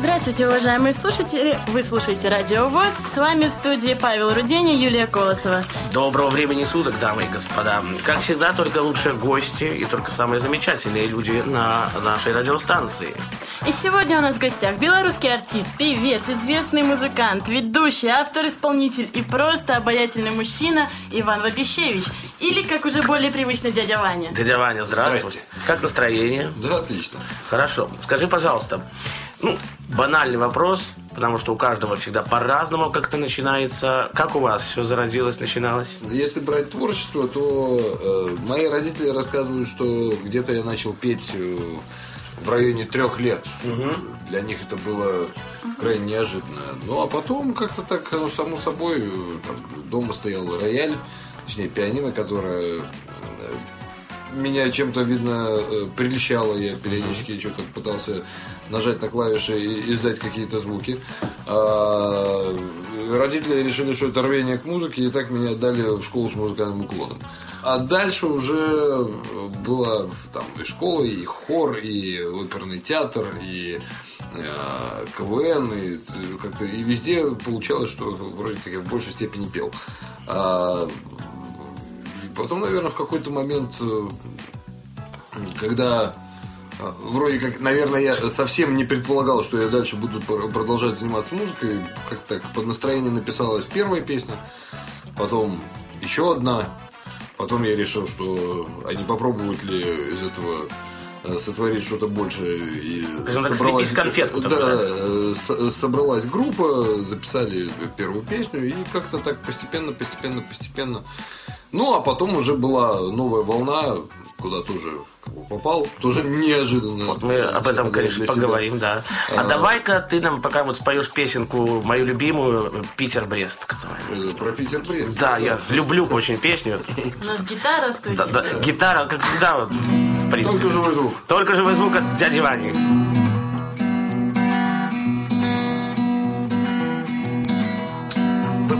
Здравствуйте, уважаемые слушатели! Вы слушаете Радио ВОЗ. С вами в студии Павел Рудени, Юлия Колосова. Доброго времени суток, дамы и господа. Как всегда, только лучшие гости и только самые замечательные люди на нашей радиостанции. И сегодня у нас в гостях белорусский артист, певец, известный музыкант, ведущий, автор-исполнитель и просто обаятельный мужчина Иван Вапищевич. Или, как уже более привычно, дядя Ваня. Дядя Ваня, здравствуй. Здрасте. Как настроение? Да, отлично. Хорошо. Скажи, пожалуйста, ну, банальный вопрос, потому что у каждого всегда по-разному как-то начинается. Как у вас все зародилось, начиналось? Если брать творчество, то э, мои родители рассказывают, что где-то я начал петь э, в районе трех лет. Для них это было крайне неожиданно. Ну, а потом как-то так, ну, само собой, э, там, дома стоял рояль, точнее, пианино, которое э, меня чем-то, видно, э, прельщало. Я периодически что-то пытался нажать на клавиши и издать какие-то звуки. А, родители решили, что это рвение к музыке, и так меня отдали в школу с музыкальным уклоном. А дальше уже была там и школа, и хор, и оперный театр, и э, КВН, и э, как-то и везде получалось, что вроде как я в большей степени пел. А, потом, наверное, в какой-то момент, э, когда э, вроде как, наверное, я совсем не предполагал, что я дальше буду пр- продолжать заниматься музыкой, как так под настроение написалась первая песня, потом еще одна, потом я решил, что а не попробовать ли из этого э, сотворить что-то больше и слепить конфетку да, да? с- собралась группа, записали первую песню и как-то так постепенно, постепенно, постепенно. Ну, а потом уже была новая волна, куда тоже попал, тоже неожиданно. Вот мы об этом, конечно, поговорим, да. А, давай-ка ты нам пока вот споешь песенку, мою любимую, «Питер-Брест». которая- Про Питер Брест. Да, я люблю очень песню. У нас гитара студии. Да, да, гитара, как всегда, вот, в принципе. Только живой звук. Только живой звук от дяди Вани.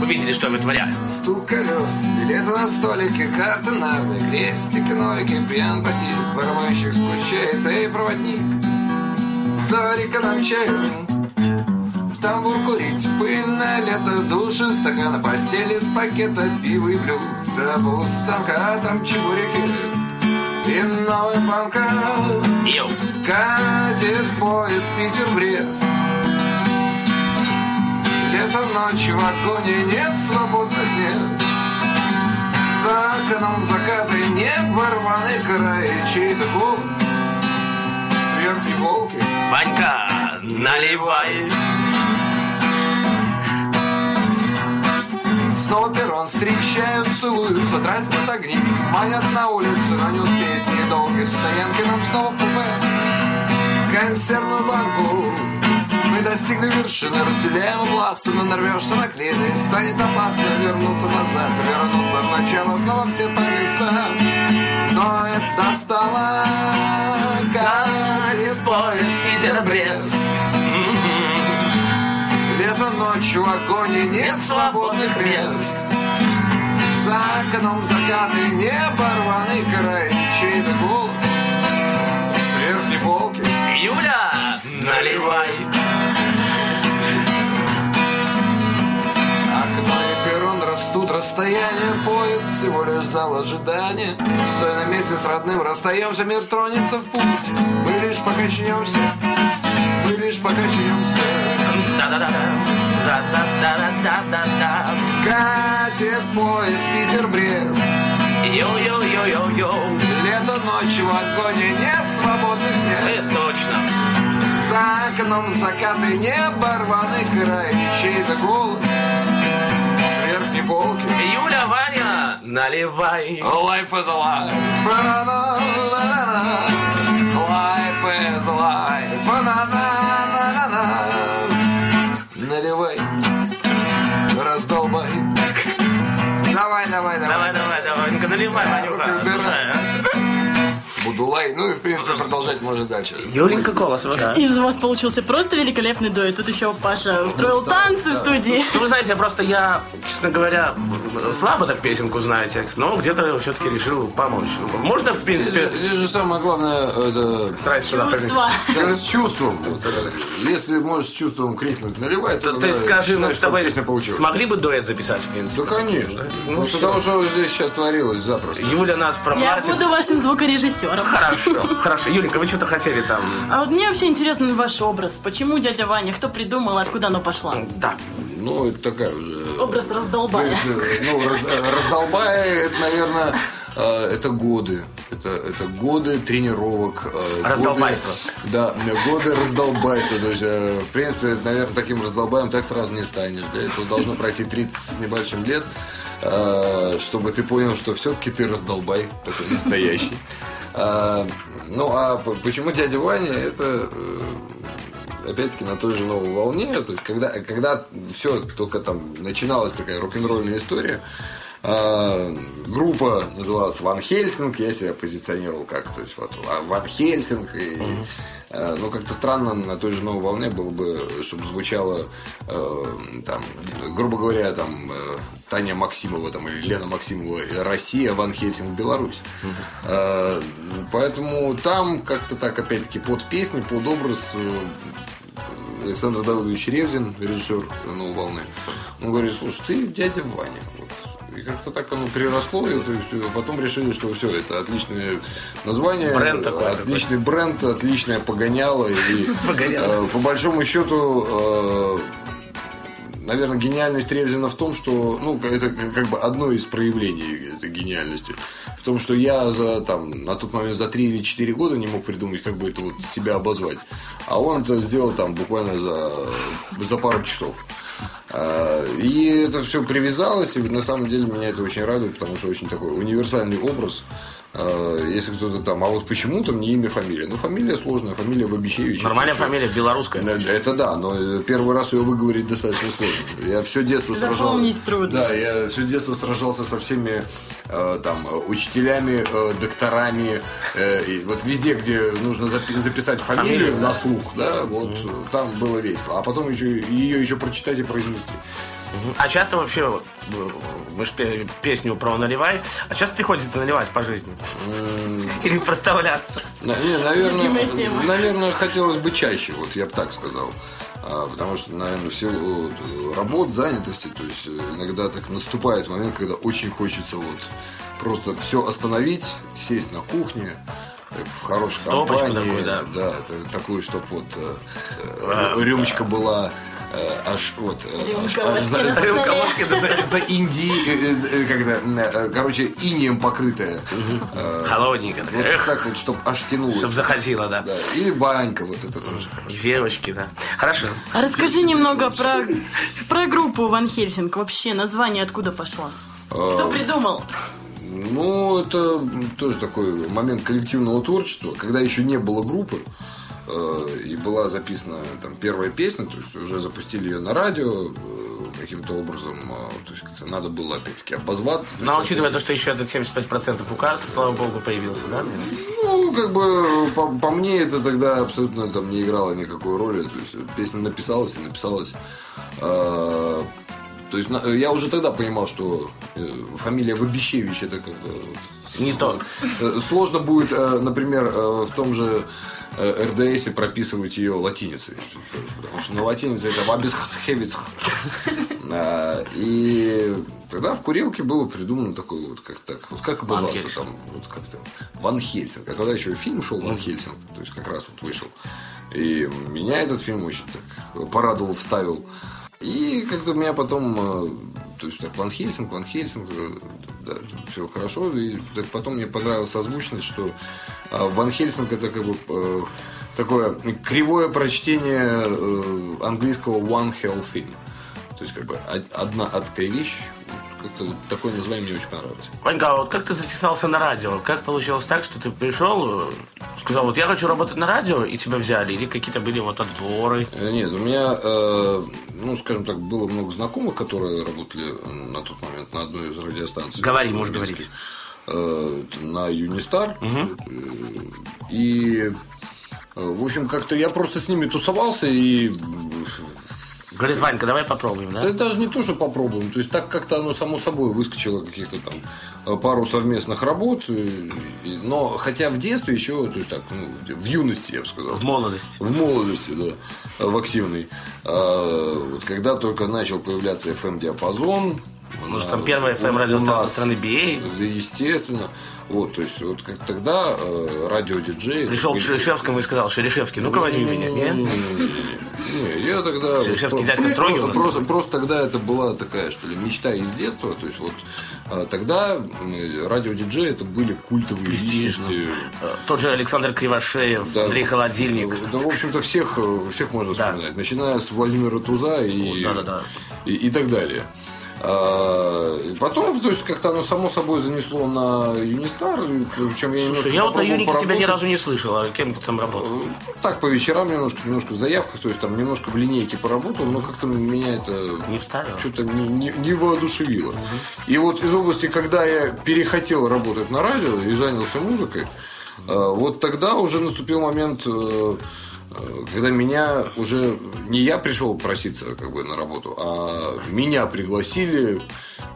Видели, что вытворяю. Стук колес, билеты на столике, карты нарды, крестики, нолики, пьян басист, барабанщик скучает, эй, проводник, завари-ка нам чаю, в тамбур курить, пыльное лето, души, стакана постели с пакета, пиво и блюз, до полустанка, а там чебуреки, и новая банка, Йоу. катит поезд Питер-Брест. Лето ночью в вагоне нет свободных мест За окном закаты небо, рваный край Чей-то голос. С верхней полки Ванька, наливай. Снова перрон встречают, целуются, дразнят огни. Манят на улицу, но не успеет недолгой стоянки Нам снова в купе. Консервную банку Мы достигли вершины, разделяем власти Но нарвешься на клины, станет опасно Вернуться назад, вернуться в начало Снова все по местам Но это стало Катит поезд Питер-Брест Лето ночью огоне нет свободных мест. За окном закаты небо, рваный край Чей-то голос с верхней полки. Юля, наливай. Растут расстояние Поезд всего лишь зал ожидания Стоя на месте с родным расстаемся Мир тронется в путь Мы лишь покачнемся Мы лишь покачнемся. Катит поезд Питер-Брест Йоу-йоу-йоу-йоу-йоу. Лето ночью в огоне нет свободных мест Это точно. За окном закаты небо, рваный край Чей-то голос наливай. Life is alive Фа-на-на-на-на-на. Life is alive Абдулай. Ну и, в принципе, продолжать можно дальше. Юленька Колос, да. Из вас получился просто великолепный дуэт. Тут еще Паша устроил танцы в студии. Ну, вы знаете, просто я, честно говоря, слабо так песенку знаю текст, но где-то все-таки решил помочь. Ну, Можно, в принципе, Здесь же самое главное, это сюда прийти? Чувства. с чувством. Э, если можешь с чувством крикнуть наливай, то Ты скажи, ну, что вы смогли бы дуэт записать, в принципе? Да, конечно. Ну, того, что здесь сейчас творилось запросто. Юля нас Я проплатит. буду вашим звукорежиссером. Хорошо, хорошо. Юленька, вы что-то хотели там? А вот мне вообще интересен ваш образ. Почему дядя Ваня? Кто придумал, откуда оно пошло? Да. Ну, это такая уже... Образ раздолбая. Ну, раз- раздолбая, это, наверное, э, это годы. Это, это годы тренировок. э, годы-. Да, годы раздолбайства. То есть, э, в принципе, наверное, таким раздолбаем так сразу не станешь. Для этого должно пройти 30 с небольшим лет, э, чтобы ты понял, что все-таки ты раздолбай, такой настоящий. А, Ну, а почему дядя Ваня? Это э, опять-таки на той же новой волне, то есть когда, когда все только там начиналась такая рок-н-ролльная история, а, группа называлась Ван Хельсинг, я себя позиционировал как, то есть вот а, Ван Хельсинг, и, а, ну как-то странно на той же новой волне было бы, чтобы звучало э, там, грубо говоря, там э, Таня Максимова там, или Лена Максимова Россия, Ван Хельсинг Беларусь. Э, Поэтому там как-то так опять-таки под песни, под образ э, Александр Давыдович Ревзин, режиссер «Новой волны», он говорит, слушай, ты дядя Ваня. Вот. И как-то так оно приросло, и то есть, э, потом решили, что все, это отличное название, Бренд такой, отличный бренд, отличное погоняло. И, Погоняло. э, по большому счету, э, наверное, гениальность Ревзина в том, что, ну, это как бы одно из проявлений этой гениальности. В том, что я за, там, на тот момент за 3 или 4 года не мог придумать, как бы это вот себя обозвать. А он это сделал там буквально за, за пару часов. А, И это все привязалось, и на самом деле меня это очень радует, потому что очень такой универсальный образ. А, Если кто-то там, а вот почему-то мне имя, фамилия. Ну, фамилия сложная, фамилия Бабичевич. Нормальная всё. фамилия, белорусская. Да, да, Это да, но э, первый раз ее выговорить достаточно сложно. Я все детство сражался. Трудно. Да, я все детство сражался со всеми э, там э, учителями, э, докторами. э, и вот везде, где нужно запи- записать фамилию, Фамилию, да. на слух, да, вот э, там было весело. А потом еще ее еще прочитать и произнести. А часто вообще, э, мы же песню про наливай, а часто приходится наливать по жизни? Или проставляться? Наверное, хотелось бы чаще, вот я бы так сказал. А, потому что, наверное, в силу э, работ, занятости, то есть э, иногда так наступает момент, когда очень хочется вот просто все остановить, сесть на кухне, э, в хорошей Стопочку компании, такую, да. да, такую, чтобы вот э, э, рюмочка была э, аж вот э, аж- аж за- за- за, за Индии, э, э, когда, э, короче, инием покрытая. Э, Холодненько. вот Эх, так вот, чтобы аж тянулось. чтоб заходила, да. Да, или банька, вот это тоже хорошо. Девочки, да. Хорошо. А расскажи немного про, про группу Ван Хельсинг. Вообще, название откуда пошло? Кто придумал? Ну, это тоже такой момент коллективного творчества, когда еще не было группы, э, и была записана там первая песня, то есть уже запустили ее на радио э, каким-то образом, э, то есть как-то надо было опять-таки обозваться. Но учитывая то, что еще этот 75% указ, слава богу, появился, да? Ну, как бы, по, по мне, это тогда абсолютно там не играло никакой роли. То есть, песня написалась и написалась. То есть, я уже тогда понимал, что э, фамилия Вабищевич это как-то... Не то. э, Сложно будет, э, например, э, в том же э, РДСе прописывать ее латиницей. Потому что на латинице это Вабисхевиц. А, И тогда в курилке было придумано такое вот как так, вот как обозваться там, вот как-то Ван Хельсинг. А тогда еще и фильм шел Ван Хельсинг, то есть как раз вот вышел. И меня этот фильм очень так порадовал, вставил. И как-то меня потом, э, то есть так Ван Хельсинг, Ван Хельсинг, э, да, все хорошо. И потом мне понравилась озвученность, что э, Ван Хельсинг это как бы э, такое кривое прочтение э, английского One Hell Thing. То есть как бы од- одна адская вещь. Как-то вот такое название мне очень понравилось. Ванька, а вот как ты затесался на радио? Как получилось так, что ты пришел, э, сказал, вот я хочу работать на радио, и тебя взяли? Или какие-то были вот отборы? Э, Нет, у меня, э, ну, скажем так, было много знакомых, которые работали э, на тот момент на одной из радиостанций. Говори, можешь говорить. э, на Юнистар. Э, И, э, в общем, как-то я просто с ними тусовался и Говорит, Ванька, давай попробуем, да да? это даже не то, что попробуем. То есть так как-то оно само собой выскочило каких-то там э, пару совместных работ. и- но хотя в детстве еще, то есть так, ну, в юности, я бы сказал. В молодости. В молодости, да, в активной. А, вот когда только начал появляться FM-диапазон. Может, на- там первая у FM-радиостанция нас, страны BA? Да, естественно. Вот, то есть, вот как тогда э, радиодиджей... Пришел к Шерешевскому и сказал, Шерешевский, ну-ка возьми меня, нет? Не, я тогда... Шерешевский дядька строгий просто, просто, тогда это была такая, что ли, мечта из детства. То есть, вот а, тогда м, радиодиджеи это были культовые личности. Э, Тот же Александр Кривошеев, Да. Андрей Холодильник. Да, в общем-то, всех, э, всех можно вспоминать. Начиная с Владимира Туза и, и, и так далее. А, потом, то есть, как-то оно само собой занесло на Юнистар. Причем я Слушай, я вот на Юнике тебя ни разу не слышал, а кем ты там работал? Так, по вечерам немножко, немножко в заявках, то есть там немножко в линейке поработал, но как-то меня это Не что-то не, не, не воодушевило. И вот из области, когда я перехотел работать на радио и занялся музыкой, э, вот тогда уже наступил момент, э, э, когда меня уже не я пришел проситься как бы на работу, а меня пригласили.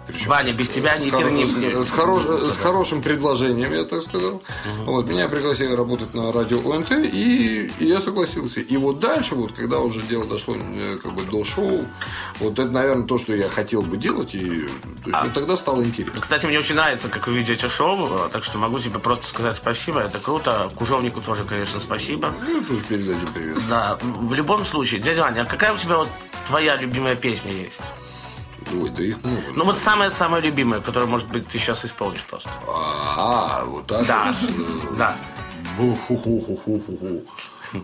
Причем Ваня, без тебя ни хер не- с- хорош- с хорошим предложением, я так сказал. Вот, меня пригласили работать на радио ОНТ, и, и я согласился. И вот дальше, вот, когда уже дело дошло э, как бы, до шоу, вот это, наверное, то, что я хотел бы делать, и то есть, вот тогда стало интересно. Кстати, мне очень нравится, как вы ведете шоу, э, так что могу тебе просто сказать спасибо, это круто. Кужовнику тоже, конечно, спасибо. Ну, тоже передадим привет. Да, в любом случае, дядя Ваня, а какая у тебя вот твоя любимая песня есть? Ой, да их много. Ну вот самая-самая любимая, которую, может быть, ты сейчас исполнишь просто. А, вот так Да, вот. да. Бу-ху-ху-ху-ху-ху.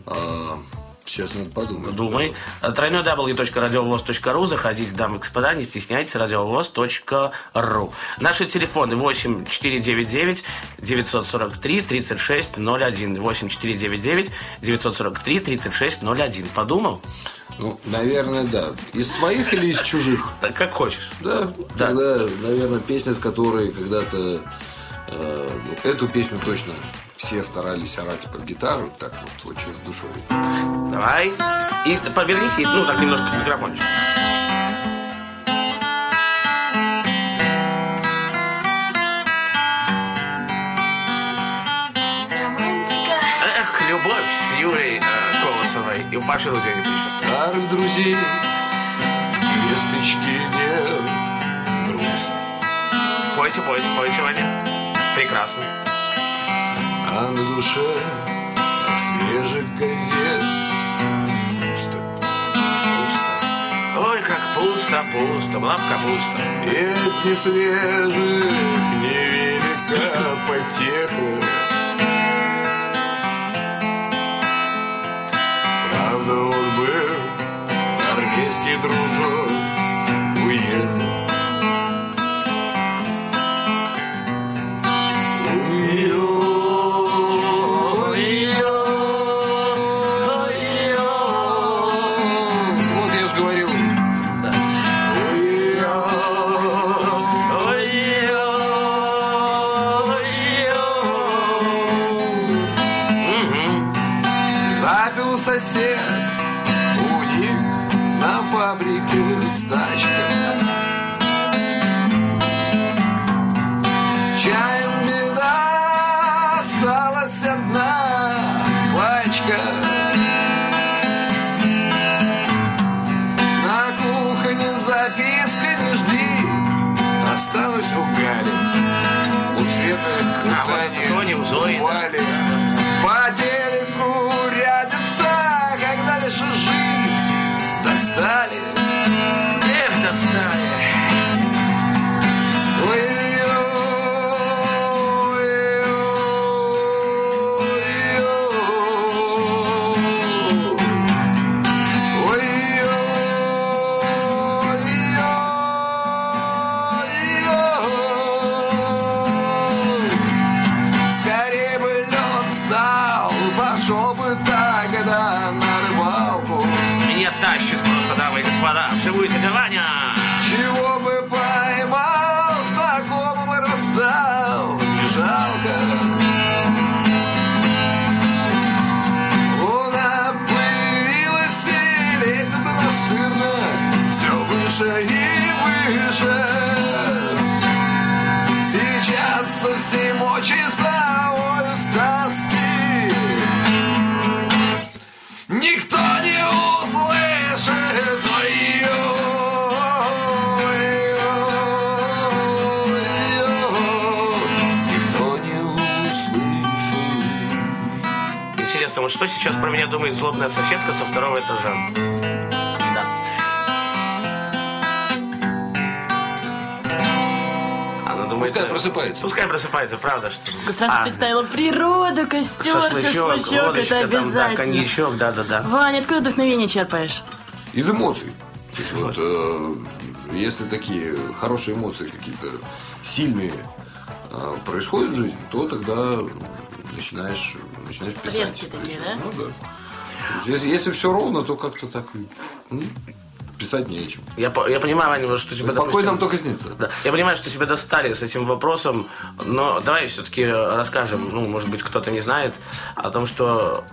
А, Сейчас надо подумать. Думай. Тройной w.радиовоз.ру. Заходите, дамы и господа, не стесняйтесь, радиовоз.ру. Наши телефоны 8 499 943 36 01. 8 499 943 36 01. Подумал? Ну, наверное, да. Из своих или из чужих? Так как хочешь. Да, Да. тогда, наверное, песня, с которой когда-то э, эту песню точно все старались орать под гитару, так вот очень с душой. Давай. И повернись, и, ну, так немножко к Паши Руденика. Старых друзей Весточки нет Грустно Пойте, пойте, пойте, Ваня. Прекрасно. А на душе от свежих газет Пусто Пусто. Ой, как пусто, пусто, была б капуста. И от несвежих невелика потеха на фабрике лед стал, пошел бы тогда на рыбалку. Меня тащит просто, дамы и господа. Вживую дядя Ваня. Чего что сейчас про меня думает злобная соседка со второго этажа? Да. Она думает... Пускай э, просыпается. Пускай просыпается, правда, что... Сразу А, представила природу, костер, Шашлычок, шашлычок, водочка, это там, да, обязательно. коньячок, да-да-да. Ваня, откуда вдохновение черпаешь? Из эмоций. То есть вот, э, если такие хорошие эмоции какие-то сильные э, происходят в жизни, то тогда начинаешь, начинаешь писать. Такие, Причем, да? Ну да. Если, если все ровно, то как-то так м, писать не о чем. Я, я понимаю, Ваня, что тебя, Покой допустим, нам только снится. Да. Я понимаю, что тебя достали с этим вопросом, но давай все-таки расскажем, ну, может быть, кто-то не знает, о том, что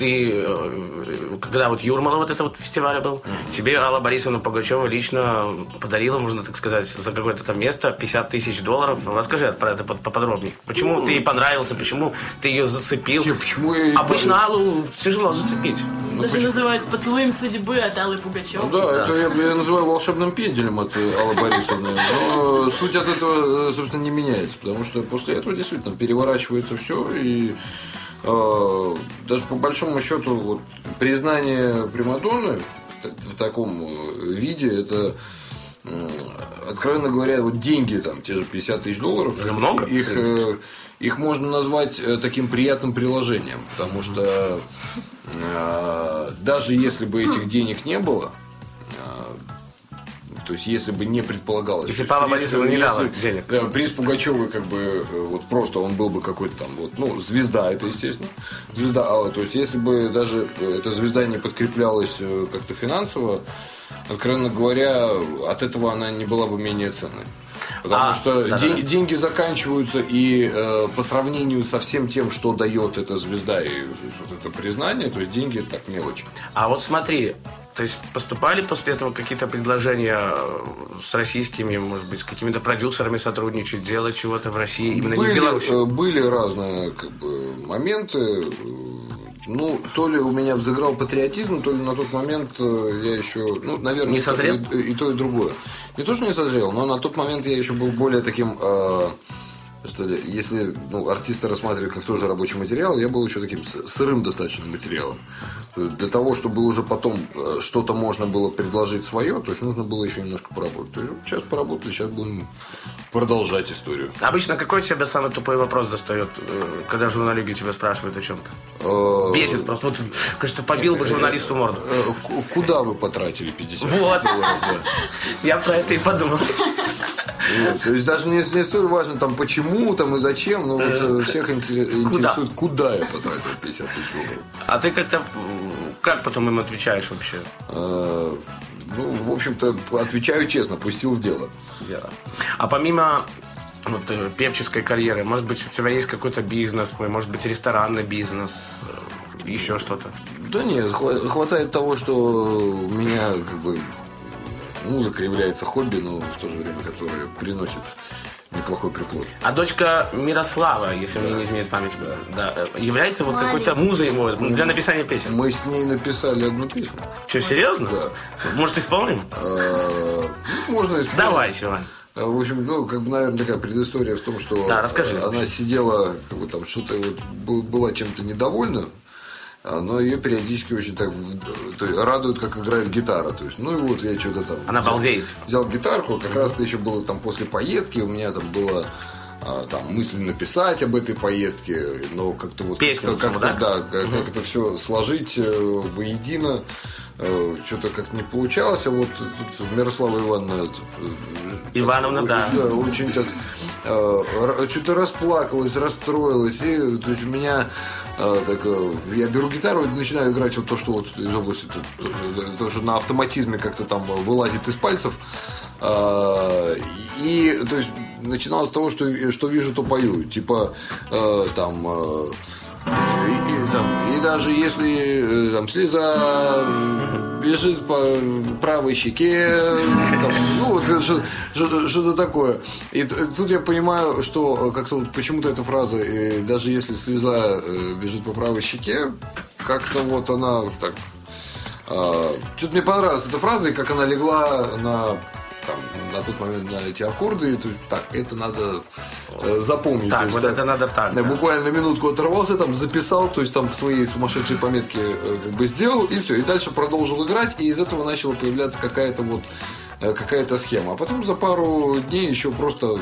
ты, э, когда вот Юрмала вот это вот фестиваль был, тебе Алла Борисовна Пугачева лично подарила, можно так сказать, за какое-то там место 50 тысяч долларов. Расскажи про это под- поподробнее. Почему ты ей понравился, почему ты ее зацепил? Не, почему я Обычно Аллу тяжело зацепить. Даже называют поцелуем судьбы от Аллы Пугачевой. Ну да, это я, я называю волшебным пенделем от э, Аллы Борисовны. Но суть от этого, э, собственно, не меняется. Потому что после этого действительно переворачивается все. И даже по большому счету вот, признание Примадонны в таком э, виде это откровенно говоря, вот деньги там, те же 50 тысяч долларов, Это много? их, э, их можно назвать э, таким приятным приложением, потому что э, даже если бы этих денег не было, э, то есть если бы не предполагалось, Если Павла Борисовна не дала денег. да, приз Пугачевой как бы э, вот просто он был бы какой-то там вот, ну, звезда это, естественно. Звезда Алла. То есть, если бы даже э, эта звезда не подкреплялась э, как-то финансово, откровенно говоря, от этого она не была бы менее ценной. Потому А, что да-да-да. ден- деньги заканчиваются, и э, по сравнению со всем тем, что дает эта звезда и вот это признание, то есть деньги это так мелочь. А вот смотри, то есть поступали после этого какие-то предложения э, с российскими, может быть, с какими-то продюсерами сотрудничать, делать чего-то в России, именно не в были, Беларуси? э, были разные как бы, моменты. Ну, то ли у меня взыграл патриотизм, то ли на тот момент э, я еще, ну, наверное, Не созрел? И, и то, и другое. Не то, что не созрел, но на тот момент я еще был более таким, э, что ли, если ну, артиста рассматривать как тоже рабочий материал, я был еще таким сырым достаточно материалом. Для того, чтобы уже потом э, что-то можно было предложить свое, то есть нужно было еще немножко поработать. То есть сейчас поработали, сейчас будем продолжать историю. Обычно какой тебя самый тупой вопрос достает, э, когда журналюги тебя спрашивают о чем-то? Э, Бесит просто. Вот, кажется, побил бы журналисту морду. Ку- Куда вы потратили 50 Вот. Я про это и подумал. Вот, То есть даже не, не столь важно там почему там и зачем, но вот э, всех интере- интересует, куда я потратил 50 тысяч долларов. А ты как-то, как потом им отвечаешь вообще? Э, Ну, в общем-то, отвечаю честно, пустил в дело. дело. А помимо вот, э, певческой карьеры, может быть, у тебя есть какой-то бизнес, может быть, ресторанный бизнес, э, еще что-то? Да нет, хва- хватает того, что у меня как бы музыка является хобби, но в то же время которое приносит неплохой приплод. А дочка Мирослава, если мне не изменяет память, да, э, является вот какой-то музой его для написания песен. Мы с ней написали одну песню. Что, серьезно? Да. Может, исполним? Э, ну, Можно исполнить. Давай, Силань. А, В общем, ну, как бы, наверное, такая предыстория в том, что Да, расскажи. э, она сидела, как бы там что-то вот был- была чем-то недовольна, а, но ее периодически очень так радует, как играет гитара. То есть, ну и вот я что-то там. Она взял- балдеет. Взял гитарку, как раз это еще было там после поездки, у меня там было а, там мысль написать об этой поездке, но как-то вот Песню как-то, как-то, да? да, как, как это все сложить э, воедино. э, Что-то как-то не получалось, а вот тут Мирослава Ивановна э, Ивановна, да. очень так что-то расплакалась, расстроилась. И то есть у меня так, э, я беру гитару и начинаю играть вот то, что вот из области, то, то- то, что на автоматизме как-то там вылазит из пальцев. Э, И то есть начиналось с того, что, что вижу, то пою. Типа э, там э, и, и там, и даже если э, там слеза бежит по правой щеке, там, ну вот что- что-то, такое. И тут я понимаю, что э, как-то вот почему-то эта фраза, э, даже если слеза э, бежит по правой щеке, как-то вот она так Что-то мне понравилась эта фраза, и как она легла на там, на тот момент на эти аккорды, то есть, так, это надо э, запомнить. Так, То есть, вот это надо так, Да, да. Буквально минутку оторвался, там записал, то есть там свои сумасшедшие пометки э, как бы сделал, и все. И дальше продолжил играть, и из этого начала появляться какая-то вот э, какая-то схема. А потом за пару дней еще просто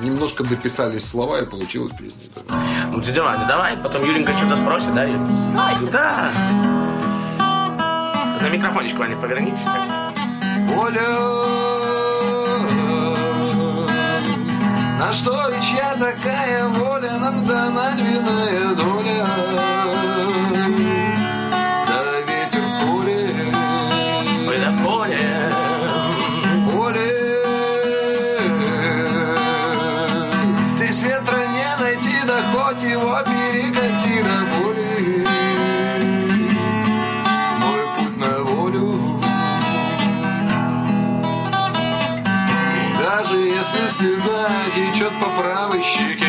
немножко дописались слова, и получилась песня. Ну, дядя Ваня, давай, потом Юленька что-то спросит, да? Спросит. Да. На микрофончик, Ваня, повернитесь. Воля На что и чья такая воля Нам дана львиная доля? Да ветер в поле. Ой, да в поле. поле. Здесь ветра не найти, да хоть его перекати течет по правой щеке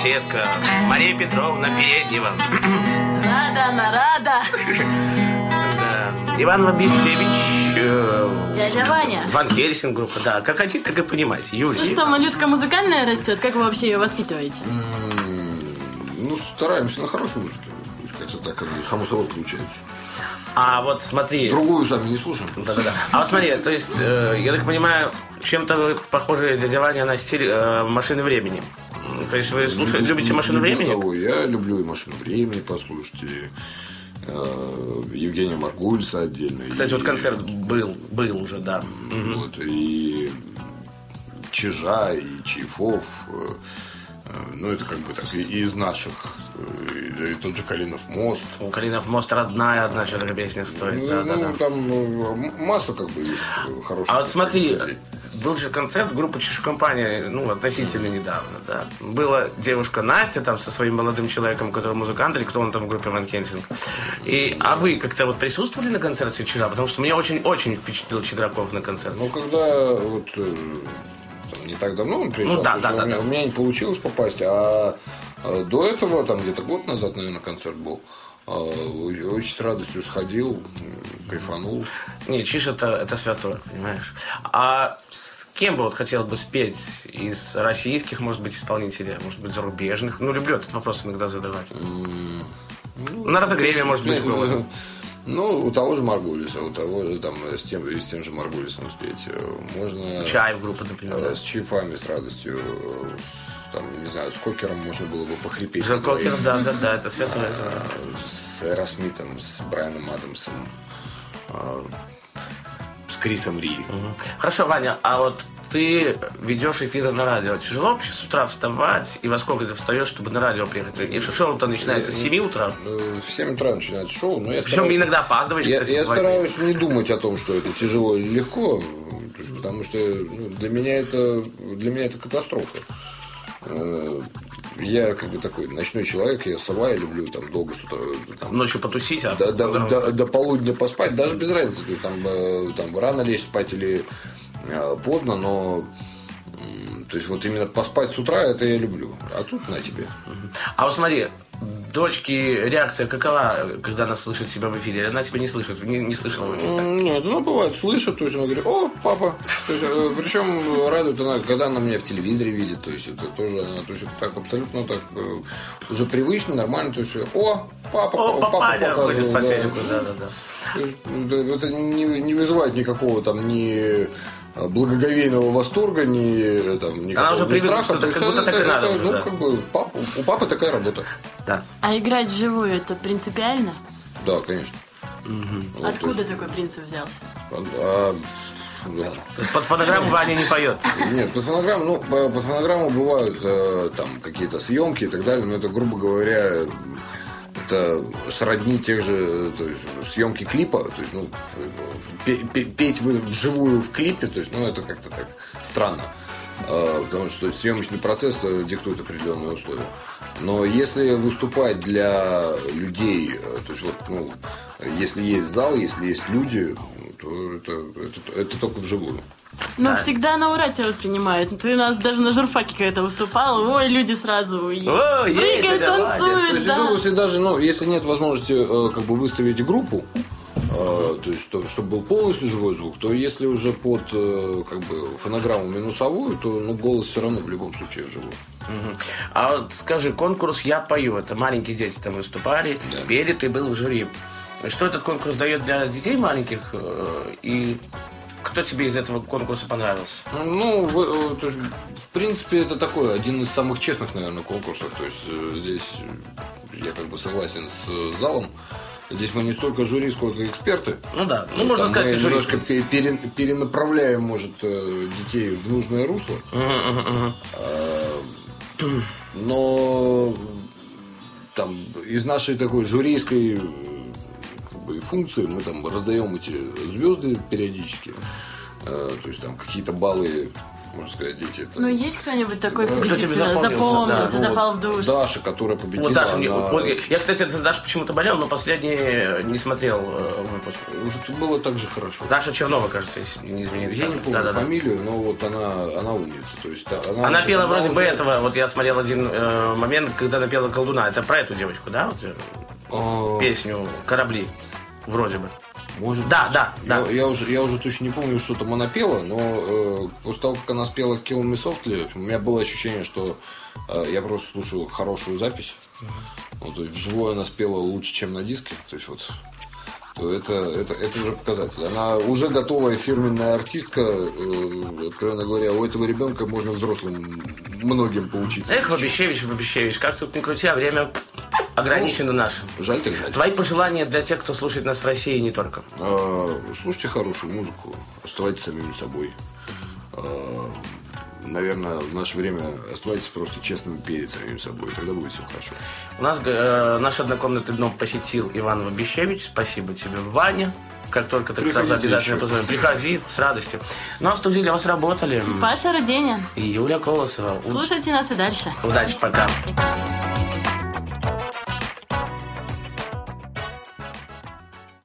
соседка, Мария Петровна Переднева. Рада она, рада. Да. Иван Вабишевич, э, Дядя Ваня. Ван Хельсинг группа, да. Как хотите, так и понимаете. Ну Юлия. что, малютка музыкальная растет? Как вы вообще ее воспитываете? Ну, стараемся на хорошую музыку. Как-то так, как бы, само собой получается. А вот смотри. Другую сами не слушаем. Да-да-да. А вот смотри, то есть, э, я так понимаю, чем-то вы похожи, дядя Ваня, на стиль э, машины времени. То есть вы слушаете, любите машину времени? того. Я люблю и машину времени послушать, и э, Евгения Маргульса отдельно. Кстати, и- вот концерт был, был уже, да. Вот, и Чижа, и Чайфов. э, э, Ну, это как бы так, и из наших. И, тот же Калинов мост. У Калинов мост родная одна что-то песня стоит. Ну, Да, да, да. ну, там масса как бы есть э, хороших. А вот смотри, был же концерт группы Чиж компания, ну, относительно недавно, да. Была девушка Настя там со своим молодым человеком, который музыкант, или кто он там в группе Ван Кентинг. И, а вы как-то вот присутствовали на концерте Чижа? Потому что меня очень-очень впечатлил Чедраков на концерте. Ну, когда вот э, там, не так давно он приезжал, Ну, да, да, у, да, меня, да. у меня не получилось попасть, а э, до этого, там где-то год назад, наверное, концерт был, э, очень с радостью сходил, кайфанул. Не, Чиж это, это святое, понимаешь? А с кем бы вот хотел бы спеть из российских, может быть, исполнителей, а может быть, зарубежных? Ну, люблю этот вопрос иногда задавать. На разогреве, может быть, было. Ну, у того же Маргулиса, у того же там с тем, с тем же Маргулисом спеть. э, Можно Чаев группа, например. э, да. с чифами, с радостью. э, с, Там, не знаю, с Кокером можно было бы похрипеть. За. Кокер, да, да, да, это святое. А, с Эросмитом, с Брайаном Адамсом, а, Крисом Ри. Хорошо, Ваня, а вот ты ведешь эфиры на радио. Тяжело вообще с утра вставать? И во сколько ты встаешь, чтобы на радио приехать? И шоу-то начинается с 7 утра? Э, В 7 утра начинается шоу, но я Причем стараюсь- иногда опаздываешь. Я, я стараюсь не думать о том, что это тяжело или легко, потому что ну, для меня это для меня это катастрофа. Я как бы такой ночной человек, я сова, я люблю там долго с утра там, Ночью потусить, а до, до- до- до полудня поспать, даже без разницы, то есть там, э, там рано лечь спать или э, поздно, но то есть вот именно поспать с утра это я люблю. А тут на тебе. А вот смотри, дочки реакция какова, когда она слышит себя в эфире? Она тебя не слышит, не, не слышала в эфире. М, Нет, она бывает слышит, то есть она говорит, о, папа. То есть, э, причем радует она, когда она меня в телевизоре видит, то есть это тоже, она, то есть это так абсолютно так э, уже привычно, нормально, то есть, о, папа, О, папа ходит показывает, по да. То есть, э, Это не, не вызывает никакого там ни э, благоговейного восторга, ни э, там никакого Она уже ни привыкла, страха. что это как будто так и надо уже, ну, да. как бы, пап- у папы такая работа. Да. А играть вживую это принципиально? Да, конечно. Вот, то Откуда есть, такой принцип взялся? а, да. Под фонограмму Ваня не поет. Нет, по фонограмму, ну, по, по фонограмму бывают э, там какие-то съемки и так далее, но это, грубо говоря, это сродни тех же то есть, съемки клипа, то есть, ну, пе- пе- петь вы вживую в клипе, то есть, ну, это как-то так странно. Э, Потому что то есть, съемочный процесс э, диктует определенные условия. Но если выступать для людей, э, то есть вот, ну, если есть зал, если есть люди, то это, это, это только вживую. Ну, всегда на ура тебя воспринимают. Ты у нас даже на журфаке когда выступал, ой, люди сразу О, прыгают, танцуют, есть, да. если даже, ну, если нет возможности э, как бы выставить группу, э, то есть, что- чтобы был полностью живой звук, то если уже под э, как бы фонограмму минусовую, то ну, голос все равно в любом случае живой. Мгм. А вот скажи, конкурс «Я пою», это маленькие дети там выступали, Да. пели, ты был в жюри. Что этот конкурс дает для детей маленьких? И кто тебе из этого конкурса понравился? Ну, в, э, в принципе, это такой один из самых честных, наверное, конкурсов. То есть э, здесь э, я как бы согласен с залом. Здесь мы не столько жюри, сколько эксперты. Ну да, ну можно Там сказать, мы жюри. немножко пе- пере- перенаправляем, может, детей в нужное русло. Мгм, мгм, мгм. Но там из нашей такой жюрийской бы, функции мы там раздаем эти звезды периодически. Э, То есть там какие-то баллы, можно сказать, дети. это- Ну, есть кто-нибудь такой, кто Кто тебе действительно запомнился, да. Ну, запал в душу? Даша, которая победила. Вот Даша, мне- она- вот я, кстати, за Дашу почему-то болел, но последний э, не смотрел э, выпуск. Вот было так же хорошо. Даша Чернова, кажется, если не изменить. Я не помню Да-да-да. фамилию, но вот она, она умница. То есть, она, Она уже- пела вроде бы уже- этого, вот я смотрел один э, момент, когда она пела колдуна. Это про эту девочку, да? Вот, э, А, песню «Корабли». Вроде бы. Может Да, быть. да, да. Я, я уже, я уже точно не помню, что там она пела, но э, после того, как она спела Kill Me Softly, у меня было ощущение, что э, я просто слушал хорошую запись. Вот, то есть вживую она спела лучше, чем на диске. То есть вот то это, это, это уже показатель. Она уже готовая фирменная артистка. э, откровенно говоря, у этого ребенка можно взрослым многим поучиться. Эх, Вабищевич, Вабищевич, как тут ни крути, а время ограничено наше. Жаль так жаль. Твои пожелания для тех, кто слушает нас в России и не только. Э, Слушайте хорошую музыку, оставайтесь самими собой. Э, Наверное, в наше время оставайтесь просто честными перед самим собой, тогда будет все хорошо. У нас э, наш однокомнатный дом посетил Иван Вабищевич. Спасибо тебе, Ваня. Как только ты сразу Приходите обязательно еще. позвоним. Приходи с радостью. Ну а в студии для вас работали Паша Роденя. и Юлия Колосова. Слушайте нас и дальше. Удачи, пока. Пока.